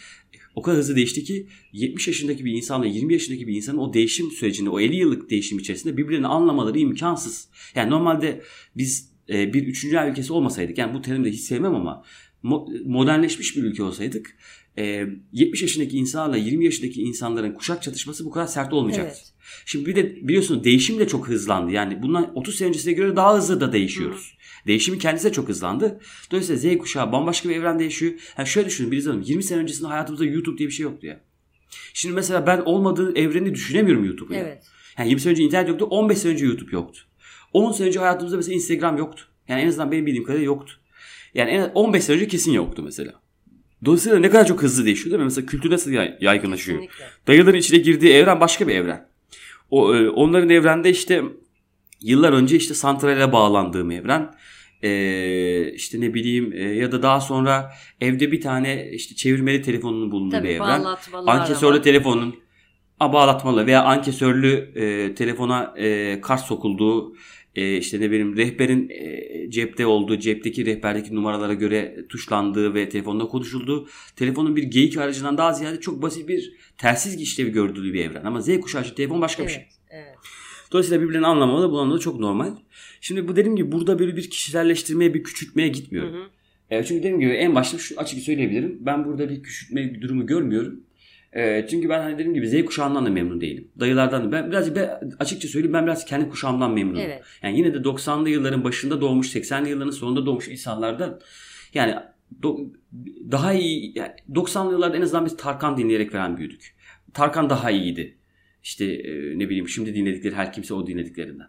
o kadar hızlı değişti ki 70 yaşındaki bir insanla 20 yaşındaki bir insanın o değişim sürecinde, o 50 yıllık değişim içerisinde birbirlerini anlamaları imkansız. Yani normalde biz e, bir üçüncü dünya ülkesi olmasaydık, yani bu terimi de hiç sevmem ama mo- modernleşmiş bir ülke olsaydık, e, 70 yaşındaki insanlarla 20 yaşındaki insanların kuşak çatışması bu kadar sert olmayacaktı. Evet. Şimdi bir de biliyorsunuz değişim de çok hızlandı. Yani bundan 30 sene öncesine göre daha hızlı da değişiyoruz. Değişimin kendisi de çok hızlandı. Dolayısıyla Z kuşağı bambaşka bir evrende yaşıyor. Yani şöyle düşünün Biriz Hanım 20 sene öncesinde hayatımızda YouTube diye bir şey yoktu ya. Şimdi mesela ben olmadığı evreni düşünemiyorum YouTube'u. ya. Evet. Yani 20 sene önce internet yoktu, 15 sene önce YouTube yoktu. 10 sene önce hayatımızda mesela Instagram yoktu. Yani en azından benim bildiğim kadarıyla yoktu. Yani en 15 sene önce kesin yoktu mesela. Dolayısıyla ne kadar çok hızlı değişiyor değil mi? Mesela kültür nasıl yay- yaygınlaşıyor? Kesinlikle. Dayıların içine girdiği evren başka bir evren. O e, onların evrende işte yıllar önce işte santrale bağlandığım evren. E, işte ne bileyim e, ya da daha sonra evde bir tane işte çevirmeli telefonun bulunduğu Tabii bir evren. Ankesörlü arama. telefonun a, bağlatmalı veya ankesörlü e, telefona e, kart sokulduğu e, işte ne bileyim rehberin e, cepte olduğu cepteki rehberdeki numaralara göre tuşlandığı ve telefonda konuşulduğu telefonun bir geyik aracından daha ziyade çok basit bir telsiz işlevi gördüğü bir evren. Ama Z kuşağı için telefon başka bir şey. Evet. Dolayısıyla birbirlerini anlamalı bu anlamda çok normal. Şimdi bu dediğim gibi burada böyle bir kişiselleştirmeye bir küçültmeye gitmiyorum. Hı hı. Evet, çünkü dediğim gibi en başta şu açık söyleyebilirim. Ben burada bir küçültme bir durumu görmüyorum. Ee, çünkü ben hani dediğim gibi Z kuşağından da memnun değilim. Dayılardan da. Ben birazcık ben açıkça söyleyeyim ben biraz kendi kuşağımdan memnunum. Evet. Yani yine de 90'lı yılların başında doğmuş, 80'li yılların sonunda doğmuş insanlardan yani do- daha iyi yani 90'lı yıllarda en azından biz Tarkan dinleyerek veren büyüdük. Tarkan daha iyiydi. İşte e, ne bileyim şimdi dinledikleri her kimse o dinlediklerinden.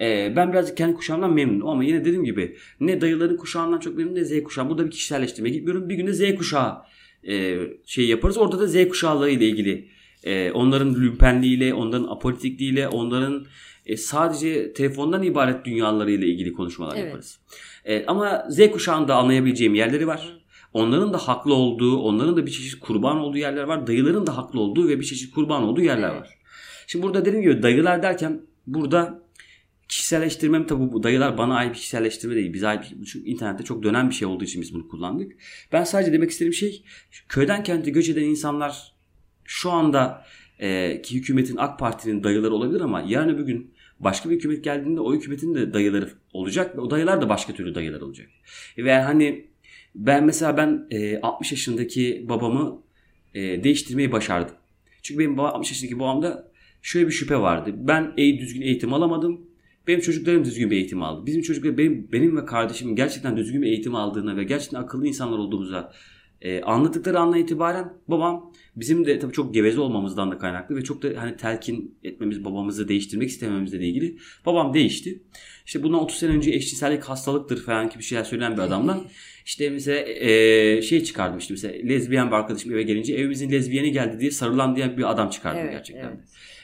E, ben birazcık kendi kuşağımdan memnunum ama yine dediğim gibi ne dayıların kuşağından çok memnunum ne Z kuşağı. Burada bir kişiselleştirme gitmiyorum. Bir günde Z kuşağı e, şey yaparız. Orada da Z kuşağı ile ilgili e, onların lümpenliğiyle, onların apolitikliğiyle, onların e, sadece telefondan ibaret dünyalarıyla ilgili konuşmalar Evet. yaparız. E, ama Z kuşağında anlayabileceğim yerleri var. Onların da haklı olduğu, onların da bir çeşit kurban olduğu yerler var. Dayıların da haklı olduğu ve bir çeşit kurban olduğu yerler Evet. var. Şimdi burada dediğim gibi dayılar derken burada kişiselleştirmem tabi bu dayılar bana ait bir kişiselleştirme değil. Bize ait bir, çünkü internette çok dönen bir şey olduğu için biz bunu kullandık. Ben sadece demek istediğim şey köyden kente göç eden insanlar şu anda e, ki hükümetin AK Parti'nin dayıları olabilir ama yarın öbür gün başka bir hükümet geldiğinde o hükümetin de dayıları olacak ve o dayılar da başka türlü dayılar olacak. Ve hani ben mesela ben e, 60 yaşındaki babamı e, değiştirmeyi başardım. Çünkü benim babam, 60 yaşındaki babamda şöyle bir şüphe vardı. Ben e, düzgün eğitim alamadım. Benim çocuklarım düzgün bir eğitim aldı. Bizim çocuklar benim, benim ve kardeşimin gerçekten düzgün bir eğitim aldığına ve gerçekten akıllı insanlar olduğumuza e, anlattıkları andan itibaren babam bizim de tabii çok geveze olmamızdan da kaynaklı ve çok da hani telkin etmemiz babamızı değiştirmek istememizle ilgili babam değişti. İşte bundan 30 sene önce eşcinsellik hastalıktır falan gibi şeyler söyleyen bir adamdan işte mesela e, şey çıkardım işte mesela lezbiyen bir arkadaşım eve gelince evimizin lezbiyeni geldi diye sarılan diye bir adam çıkardım Evet, gerçekten. evet.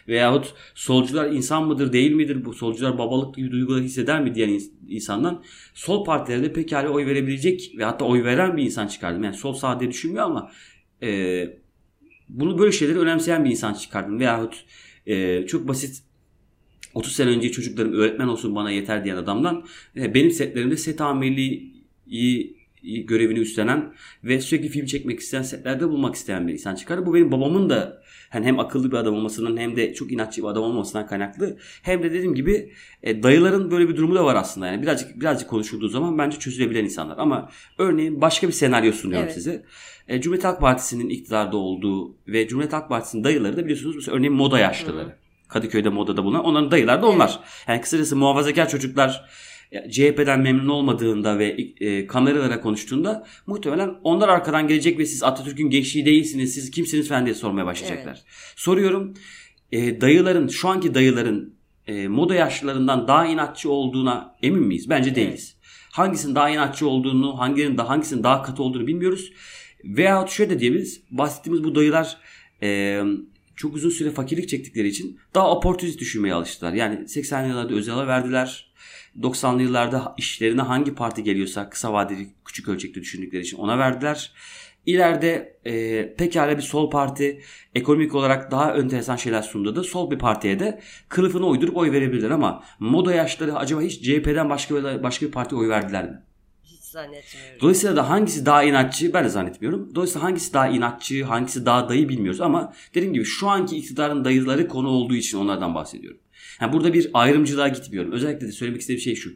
Veyahut solcular insan mıdır değil midir bu solcular babalık gibi duyguları hisseder mi diyen ins- insandan sol partilerde pekala oy verebilecek ve hatta oy veren bir insan çıkardım. Yani sol sağ diye düşünmüyor ama e, bunu böyle şeyleri önemseyen bir insan çıkardım. Veyahut e, çok basit 30 sene önce çocuklarım öğretmen olsun bana yeter diyen adamdan e, benim setlerimde set amirliği görevini üstlenen ve sürekli film çekmek isteyen setlerde bulmak isteyen bir insan çıkardı. Bu benim babamın da hani hem akıllı bir adam olmasından hem de çok inatçı bir adam olmasından kaynaklı. Hem de dediğim gibi e, dayıların böyle bir durumu da var aslında. Yani birazcık birazcık konuşulduğu zaman bence çözülebilen insanlar. Ama örneğin başka bir senaryo sunuyorum Evet. size. E, Cumhuriyet Halk Partisi'nin iktidarda olduğu ve Cumhuriyet Halk Partisi'nin dayıları da biliyorsunuz mesela örneğin moda yaşlıları. Kadıköy'de modada bulunan onların dayılar da onlar. Yani kısacası muhafazakar çocuklar CHP'den memnun olmadığında ve e, kameralara konuştuğunda muhtemelen onlar arkadan gelecek ve siz Atatürk'ün gençliği değilsiniz, siz kimsiniz falan diye sormaya başlayacaklar. Soruyorum e, dayıların, şu anki dayıların e, moda yaşlılarından daha inatçı olduğuna emin miyiz? Bence değiliz. Hangisinin daha inatçı olduğunu, hanginin daha hangisinin daha katı olduğunu bilmiyoruz. Veyahut şöyle de diyebiliriz. Bahsettiğimiz bu dayılar e, çok uzun süre fakirlik çektikleri için daha oportunist düşünmeye alıştılar. Yani 80'li yıllarda Özal'a verdiler. 90'lı yıllarda işlerine hangi parti geliyorsa kısa vadeli küçük ölçekli düşündükleri için ona verdiler. İleride e, pekala bir sol parti ekonomik olarak daha enteresan şeyler sundu da sol bir partiye de kılıfını uydurup oy verebilirler ama moda yaşları acaba hiç CHP'den başka başka bir partiye oy verdiler mi? Hiç zannetmiyorum. Dolayısıyla da hangisi daha inatçı ben de zannetmiyorum. Dolayısıyla hangisi daha inatçı, hangisi daha dayı bilmiyoruz ama dediğim gibi şu anki iktidarın dayıları konu olduğu için onlardan bahsediyorum. Yani burada bir ayrımcılığa gitmiyorum. Özellikle de söylemek istediğim şey şu.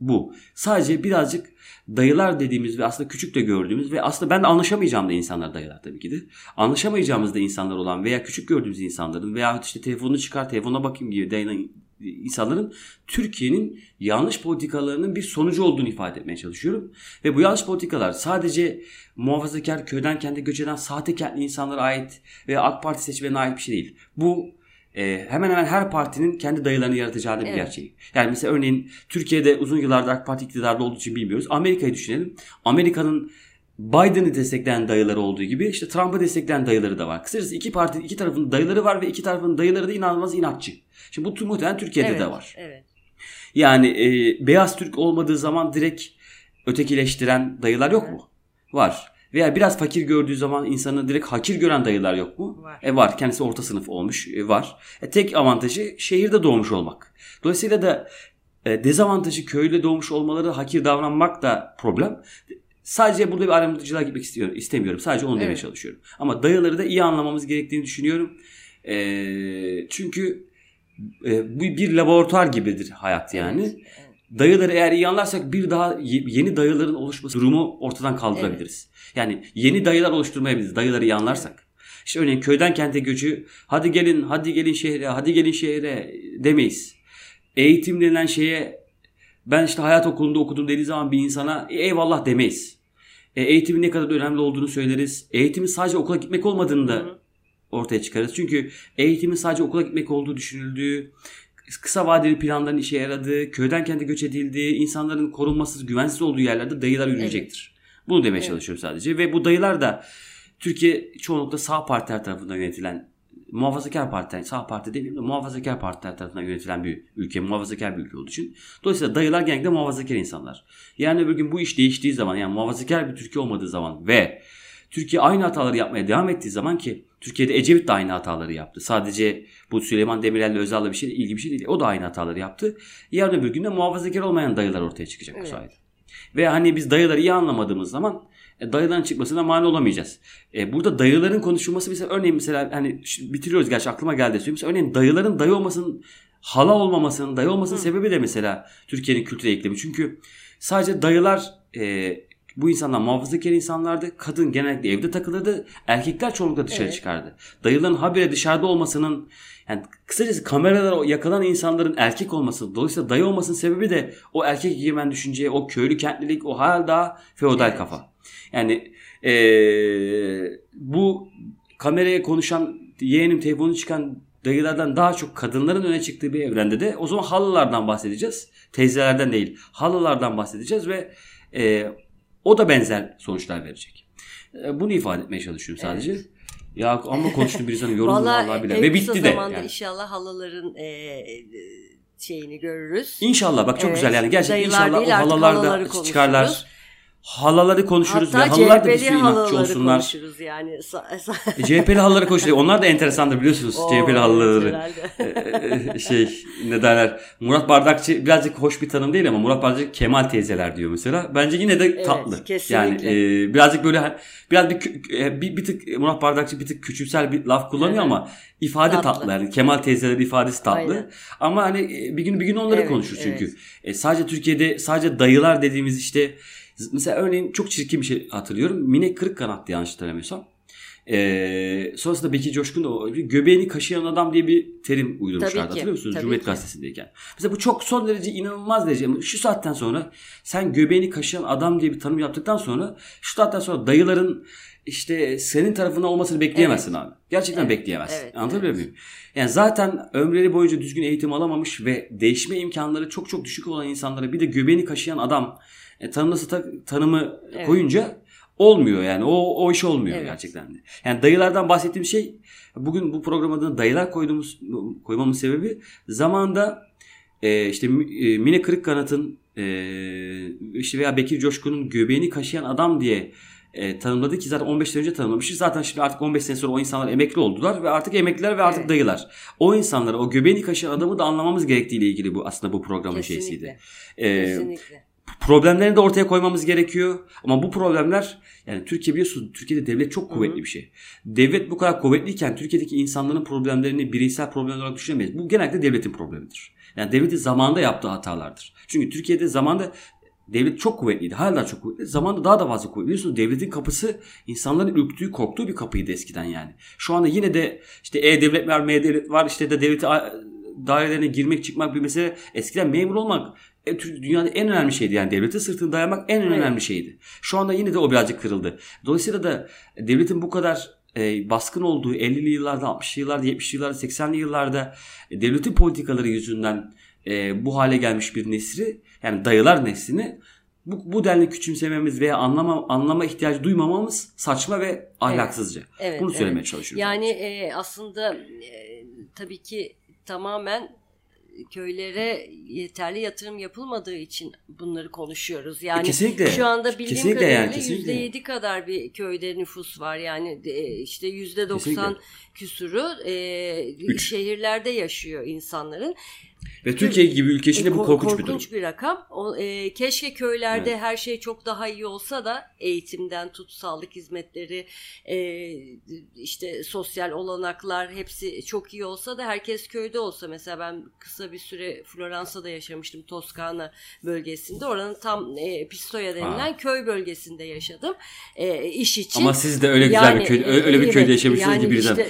Bu. Sadece birazcık dayılar dediğimiz ve aslında küçük de gördüğümüz ve aslında ben de anlaşamayacağım da insanlar dayılar tabii ki de. Anlaşamayacağımız da insanlar olan veya küçük gördüğümüz insanların veya işte telefonunu çıkar telefona bakayım gibi dayanan insanların Türkiye'nin yanlış politikalarının bir sonucu olduğunu ifade etmeye çalışıyorum. Ve bu yanlış politikalar sadece muhafazakar köyden kendi göç eden sahtekarlı insanlara ait veya AK Parti seçmenine ait bir şey değil. Bu e, hemen hemen her partinin kendi dayılarını yaratacağı da bir Evet. gerçeği. Yani mesela örneğin Türkiye'de uzun yıllardır AK Parti iktidarda olduğu için bilmiyoruz. Amerika'yı düşünelim. Amerika'nın Biden'ı destekleyen dayıları olduğu gibi işte Trump'ı destekleyen dayıları da var. Kısacası iki parti iki tarafın dayıları var ve iki tarafın dayıları da inanılmaz inatçı. Şimdi bu muhtemelen Türkiye'de evet, de var. Evet. Yani e, beyaz Türk olmadığı zaman direkt ötekileştiren dayılar yok mu? Var. Veya biraz fakir gördüğü zaman insanı direkt hakir gören dayılar yok mu? Var. E var. Kendisi orta sınıf olmuş. E, var. E, tek avantajı şehirde doğmuş olmak. Dolayısıyla da e, dezavantajı köylü doğmuş olmaları hakir davranmak da problem. Sadece burada bir ayrımcılığa gitmek istiyorum, istemiyorum. Sadece onu demeye Evet. çalışıyorum. Ama dayıları da iyi anlamamız gerektiğini düşünüyorum. E, çünkü e, bu bir laboratuvar gibidir hayat yani. Evet. Dayıları eğer iyi anlarsak bir daha ye- yeni dayıların oluşması durumu ortadan kaldırabiliriz. Yani yeni dayılar oluşturmayabiliriz dayıları iyi anlarsak. İşte örneğin köyden kente göçü hadi gelin hadi gelin şehre hadi gelin şehre demeyiz. Eğitim denilen şeye ben işte hayat okulunda okudum dediği zaman bir insana "E, eyvallah demeyiz. E, eğitimin ne kadar önemli olduğunu söyleriz. Eğitimin sadece okula gitmek olmadığını da ortaya çıkarız. Çünkü eğitimin sadece okula gitmek olduğu düşünüldüğü, kısa vadeli planların işe yaradığı, köyden kente göç edildiği, insanların korunmasız, güvensiz olduğu yerlerde dayılar yürüyecektir. Bunu demeye Evet. çalışıyorum sadece. Ve bu dayılar da Türkiye çoğunlukla sağ partiler tarafından yönetilen muhafazakar partiler, sağ parti demeyeyim de muhafazakar partiler tarafından yönetilen bir ülke, muhafazakar bir ülke olduğu için. Dolayısıyla dayılar genellikle muhafazakar insanlar. Yani öbür gün bu iş değiştiği zaman yani muhafazakar bir Türkiye olmadığı zaman ve Türkiye aynı hataları yapmaya devam ettiği zaman ki Türkiye'de Ecevit de aynı hataları yaptı. Sadece bu Süleyman Demirel'le Özal'la bir şey ilgili bir şey değil. O da aynı hataları yaptı. Yarın öbür gün de muhafazakar olmayan dayılar ortaya çıkacak bu Evet. sayede. Ve hani biz dayıları iyi anlamadığımız zaman e, dayıların çıkmasına mani olamayacağız. E, burada dayıların konuşulması mesela örneğin mesela hani bitiriyoruz gerçi aklıma geldi söyleyeyim. Mesela örneğin dayıların dayı olmasının hala olmamasının dayı olmasının Hı. sebebi de mesela Türkiye'nin kültüre eklemi. Çünkü sadece dayılar e, bu insanlar muhafazakar insanlardı. Kadın genellikle evde takılırdı. Erkekler çoğunlukla dışarı Evet. çıkardı. Dayıların habire dışarıda olmasının yani kısacası kameralara yakalan insanların erkek olması dolayısıyla dayı olmasının sebebi de o erkek egemen düşünceye, o köylü kentlilik, o hala daha feodal Evet. kafa. Yani e, bu kameraya konuşan yeğenim telefonu çıkan dayılardan daha çok kadınların öne çıktığı bir evrende de o zaman halılardan bahsedeceğiz. Teyzelerden değil halılardan bahsedeceğiz ve e, o da benzer sonuçlar verecek. E, bunu ifade etmeye çalışıyorum sadece. Evet. Ya ama konuştum bir insanın yorumu vallahi, vallahi bile. Ve bitti de. yani. inşallah halıların e, şeyini görürüz. İnşallah bak çok evet. güzel yani gerçekten Dayılar inşallah değil, o halalar da çıkarlar halaları konuşuruz Hatta ve halılar da bir sürü inatçı olsunlar. konuşuruz yani. e, CHP'li halıları konuşuyor. Onlar da enteresandır biliyorsunuz Oo, CHP'li halıları. ee, şey ne derler. Murat Bardakçı birazcık hoş bir tanım değil ama Murat Bardakçı Kemal teyzeler diyor mesela. Bence yine de tatlı. Evet, kesinlikle. Yani e, birazcık böyle biraz bir, e, bir, bir tık Murat Bardakçı bir tık küçümsel bir laf kullanıyor evet. ama ifade tatlı. tatlı. Yani Kemal teyzeler ifadesi tatlı. Aynen. Ama hani e, bir gün bir gün onları evet, konuşur çünkü. Evet. E, sadece Türkiye'de sadece dayılar dediğimiz işte Mesela örneğin çok çirkin bir şey hatırlıyorum. Mine kırık kanattı yanlış hatırlamıyorsam. Ee, sonrasında Bekir Coşkun da göbeğini kaşıyan adam diye bir terim uydurmuşlardı. Hatırlıyor musunuz? Tabii Cumhuriyet ki. Gazetesi'ndeyken. Mesela bu çok son derece inanılmaz derece. Şu saatten sonra sen göbeğini kaşıyan adam diye bir tanım yaptıktan sonra şu saatten sonra dayıların işte senin tarafında olmasını bekleyemezsin evet. abi. Gerçekten evet. bekleyemezsin. Evet. Anlatabiliyor evet. muyum? Yani zaten ömrleri boyunca düzgün eğitim alamamış ve değişme imkanları çok çok düşük olan insanlara bir de göbeğini kaşıyan adam e, tanımlısı ta, tanımı evet. koyunca olmuyor yani. O o iş olmuyor evet. gerçekten de. Yani dayılardan bahsettiğim şey bugün bu program adına dayılar koyduğumuz koymamın sebebi zamanda e, işte e, Mine Kırık Kanat'ın e, işte veya Bekir Coşkun'un göbeğini kaşıyan adam diye e, tanımladı ki zaten 15 sene önce tanımlamışız. Zaten şimdi artık 15 sene sonra o insanlar emekli oldular ve artık emekliler ve artık evet. dayılar. O insanları, o göbeğini kaşıyan adamı da anlamamız gerektiğiyle ilgili bu aslında bu programın Kesinlikle. şeysiydi. Ee, Kesinlikle problemlerini de ortaya koymamız gerekiyor. Ama bu problemler yani Türkiye biliyorsunuz Türkiye'de devlet çok kuvvetli Hı-hı. bir şey. Devlet bu kadar kuvvetliyken Türkiye'deki insanların problemlerini bireysel problem olarak düşünemeyiz. Bu genellikle devletin problemidir. Yani devletin zamanında yaptığı hatalardır. Çünkü Türkiye'de zamanda devlet çok kuvvetliydi. Hala çok kuvvetli. Zamanında daha da fazla kuvvetli. Biliyorsunuz devletin kapısı insanların ürktüğü, korktuğu bir kapıydı eskiden yani. Şu anda yine de işte E-Devlet var, M-Devlet var. işte de devleti dairelerine girmek çıkmak bir mesele. Eskiden memur olmak e, dünyada en önemli şeydi. Yani devlete sırtını dayamak en önemli evet. şeydi. Şu anda yine de o birazcık kırıldı. Dolayısıyla da devletin bu kadar e, baskın olduğu 50'li yıllarda, 60'lı yıllarda, 70'li yıllarda, 80'li yıllarda e, devletin politikaları yüzünden e, bu hale gelmiş bir nesri yani dayılar neslini bu, bu denli küçümsememiz veya anlama anlama ihtiyacı duymamamız saçma ve ahlaksızca. Evet, evet, Bunu söylemeye evet. çalışıyorum. Yani e, aslında e, tabii ki tamamen köylere yeterli yatırım yapılmadığı için bunları konuşuyoruz. Yani e kesinlikle. şu anda bildiğim kesinlikle kadarıyla yani, kesinlikle. %7 kadar bir köyde nüfus var. Yani işte %90 kesinlikle. küsuru e, şehirlerde yaşıyor insanların. Ve Türkiye gibi ülke için de bu korkunç, korkunç bir durum. Korkunç bir rakam. O, e, keşke köylerde evet. her şey çok daha iyi olsa da eğitimden tut sağlık hizmetleri e, işte sosyal olanaklar hepsi çok iyi olsa da herkes köyde olsa. Mesela ben kısa bir süre Floransa'da yaşamıştım Toskana bölgesinde. Oranın tam e, Pistoia denilen Aa. köy bölgesinde yaşadım. E, iş için. Ama siz de öyle güzel yani, bir köy, öyle bir köyde yaşamışsınız yani ki birden. Işte,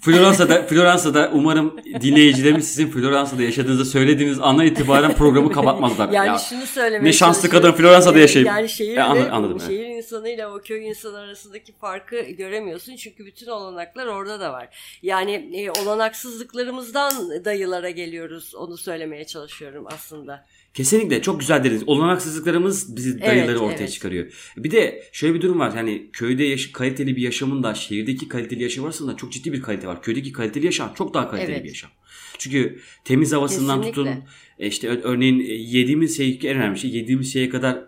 Floransa'da Floransa'da umarım dinleyicilerimiz sizin Floransa'da yaşadığınızı söylediğiniz ana itibaren programı kapatmazlar. yani ya, şunu söylemeye Ne şanslı kadın Floransa'da yaşayıp. Yani şehirle, ya, anladım, anladım, şehir evet. insanıyla o köy insanı arasındaki farkı göremiyorsun. Çünkü bütün olanaklar orada da var. Yani e, olanaksızlıklarımızdan dayılara geliyoruz. Onu söylemeye çalışıyorum aslında. Kesinlikle çok güzel dediniz. Olanaksızlıklarımız bizi dayıları evet, ortaya evet. çıkarıyor. Bir de şöyle bir durum var. Hani köyde yaş- kaliteli bir yaşamın da şehirdeki kaliteli yaşam arasında çok ciddi bir kalite var. Köydeki kaliteli yaşam çok daha kaliteli evet. bir yaşam. Çünkü temiz havasından Kesinlikle. tutun e, işte örneğin e, yediğimiz şey en önemli şey yediğimiz şeye kadar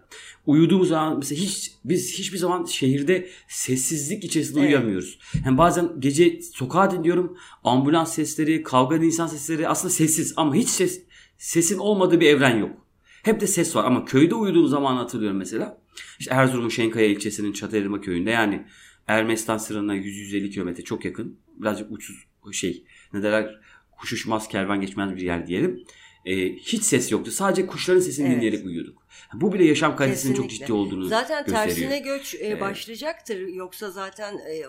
uyuduğumuz zaman mesela hiç biz hiçbir zaman şehirde sessizlik içerisinde evet. uyuyamıyoruz. Yani bazen gece sokağa dinliyorum ambulans sesleri, kavga insan sesleri aslında sessiz ama hiç ses sesin olmadığı bir evren yok. Hep de ses var ama köyde uyuduğum zaman hatırlıyorum mesela. İşte Erzurum'un Şenkaya ilçesinin Çatalırma köyünde yani Ermenistan sınırına 100-150 kilometre çok yakın. Birazcık uçsuz şey ne derler kuş uçmaz kervan geçmez bir yer diyelim. Ee, hiç ses yoktu. Sadece kuşların sesini evet. dinleyerek uyuyorduk. Bu bile yaşam kalitesinin çok ciddi olduğunu zaten gösteriyor. Zaten tersine göç e, başlayacaktır. Yoksa zaten e,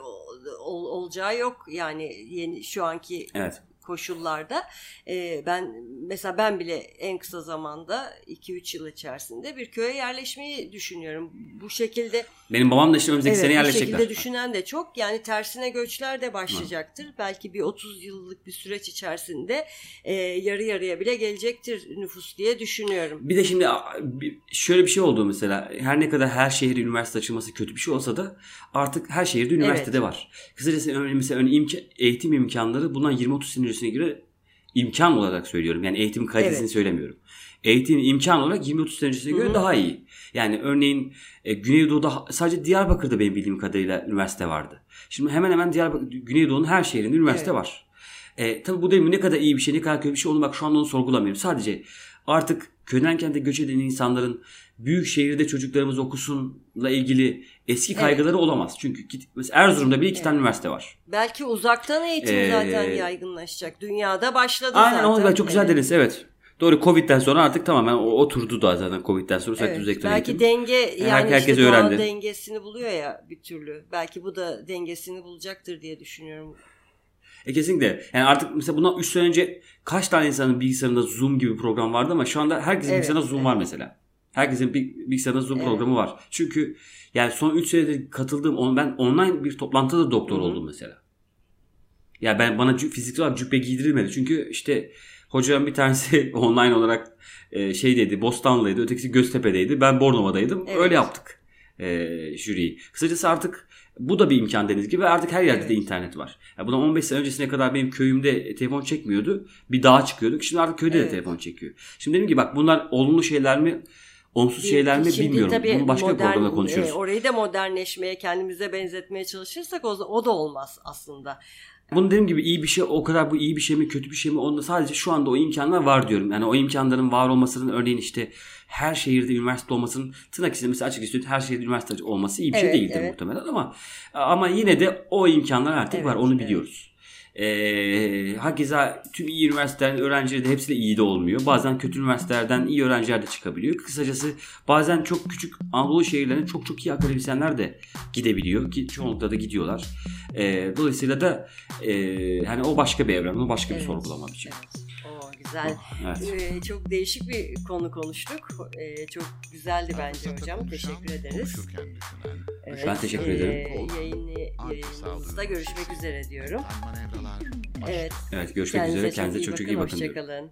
ol, olacağı yok. Yani yeni şu anki evet koşullarda e, ben mesela ben bile en kısa zamanda 2-3 yıl içerisinde bir köye yerleşmeyi düşünüyorum. Bu şekilde Benim babam da işte önümüzdeki evet, sene bu yerleşecekler. şekilde düşünen de çok. Yani tersine göçler de başlayacaktır. Belki bir 30 yıllık bir süreç içerisinde e, yarı yarıya bile gelecektir nüfus diye düşünüyorum. Bir de şimdi şöyle bir şey oldu mesela. Her ne kadar her şehirde üniversite açılması kötü bir şey olsa da artık her şehirde üniversitede var. Kısacası mesela eğitim imkanları bundan 20-30 sene öncesine göre imkan olarak söylüyorum. Yani eğitim kalitesini Evet. söylemiyorum. Eğitim imkan olarak 20-30 sene öncesine göre Hı hı. daha iyi. Yani örneğin e, Güneydoğu'da sadece Diyarbakır'da benim bildiğim kadarıyla üniversite vardı. Şimdi hemen hemen Diyarbakır, Güneydoğu'nun her şehrinde üniversite Evet. var. E, tabii bu değil ne kadar iyi bir şey ne kadar kötü bir şey onu bak şu anda onu sorgulamıyorum. Sadece artık köyden kente göç eden insanların büyük şehirde çocuklarımız okusunla ilgili eski Evet. kaygıları olamaz. Çünkü mesela Erzurum'da bile iki tane üniversite var. Belki uzaktan eğitim Ee, zaten yaygınlaşacak. Dünyada başladı Aynen zaten. ben çok güzel Evet. dediniz evet. Doğru Covid'den sonra artık tamamen oturdu da zaten Covid'den sonra Evet, uzaktan belki eğitim. denge yani Her- herkes işte öğrendi. dengesini buluyor ya bir türlü. Belki bu da dengesini bulacaktır diye düşünüyorum. E kesinlikle. Yani artık mesela bundan 3 sene önce kaç tane insanın bilgisayarında Zoom gibi bir program vardı ama şu anda herkesin Evet, bilgisayarında Zoom evet. var mesela. Herkesin bi- bilgisayarında Zoom Evet. programı var. Çünkü yani son 3 senedir katıldığım on- ben online bir toplantıda doktor Hı hı. oldum mesela. Ya ben bana fiziksel olarak cübbe giydirilmedi. Çünkü işte hocam bir tanesi online olarak e, şey dedi Bostanlı'ydı. Ötekisi Göztepe'deydi. Ben Bornova'daydım. Evet. Öyle yaptık e, jüriyi. Kısacası artık bu da bir imkan dediğiniz gibi artık her yerde de Evet. internet var. Ya bundan 15 sene öncesine kadar benim köyümde telefon çekmiyordu. Bir dağa çıkıyorduk. Şimdi artık köyde Evet. de telefon çekiyor. Şimdi dedim ki bak bunlar olumlu şeyler mi? Olumsuz şeyler mi Şimdi bilmiyorum. tabii Bunu başka bir modern- programda konuşuruz. e, orayı da modernleşmeye, kendimize benzetmeye çalışırsak o, o da olmaz aslında. Bunu dediğim gibi iyi bir şey o kadar bu iyi bir şey mi kötü bir şey mi onda sadece şu anda o imkanlar var diyorum. Yani o imkanların var olmasının örneğin işte her şehirde üniversite olmasının tırnak içinde mesela açık istiyor her şehirde üniversite olması iyi bir şey Evet, değildir evet. muhtemelen ama ama yine de o imkanlar artık Evet, var onu evet. Ee, hakeza tüm iyi üniversitelerin öğrencileri de hepsi de iyi de olmuyor. Bazen kötü üniversitelerden iyi öğrenciler de çıkabiliyor. Kısacası bazen çok küçük Anadolu şehirlerine çok çok iyi akademisyenler de gidebiliyor ki çoğunlukla da gidiyorlar. Ee, dolayısıyla da e, hani o başka bir evren, o başka bir Evet, sorgulama biçimi. evet. Güzel. Evet. Ee, çok değişik bir konu konuştuk. Ee, çok güzeldi bence hocam. Teşekkür ederiz. Düşünen, Evet, Ben teşekkür ee, ederim. Yayını, yayınımızda görüşmek üzere diyorum. Evet. Evet görüşmek üzere. Kendinize çok çok iyi bakın. Hoşçakalın.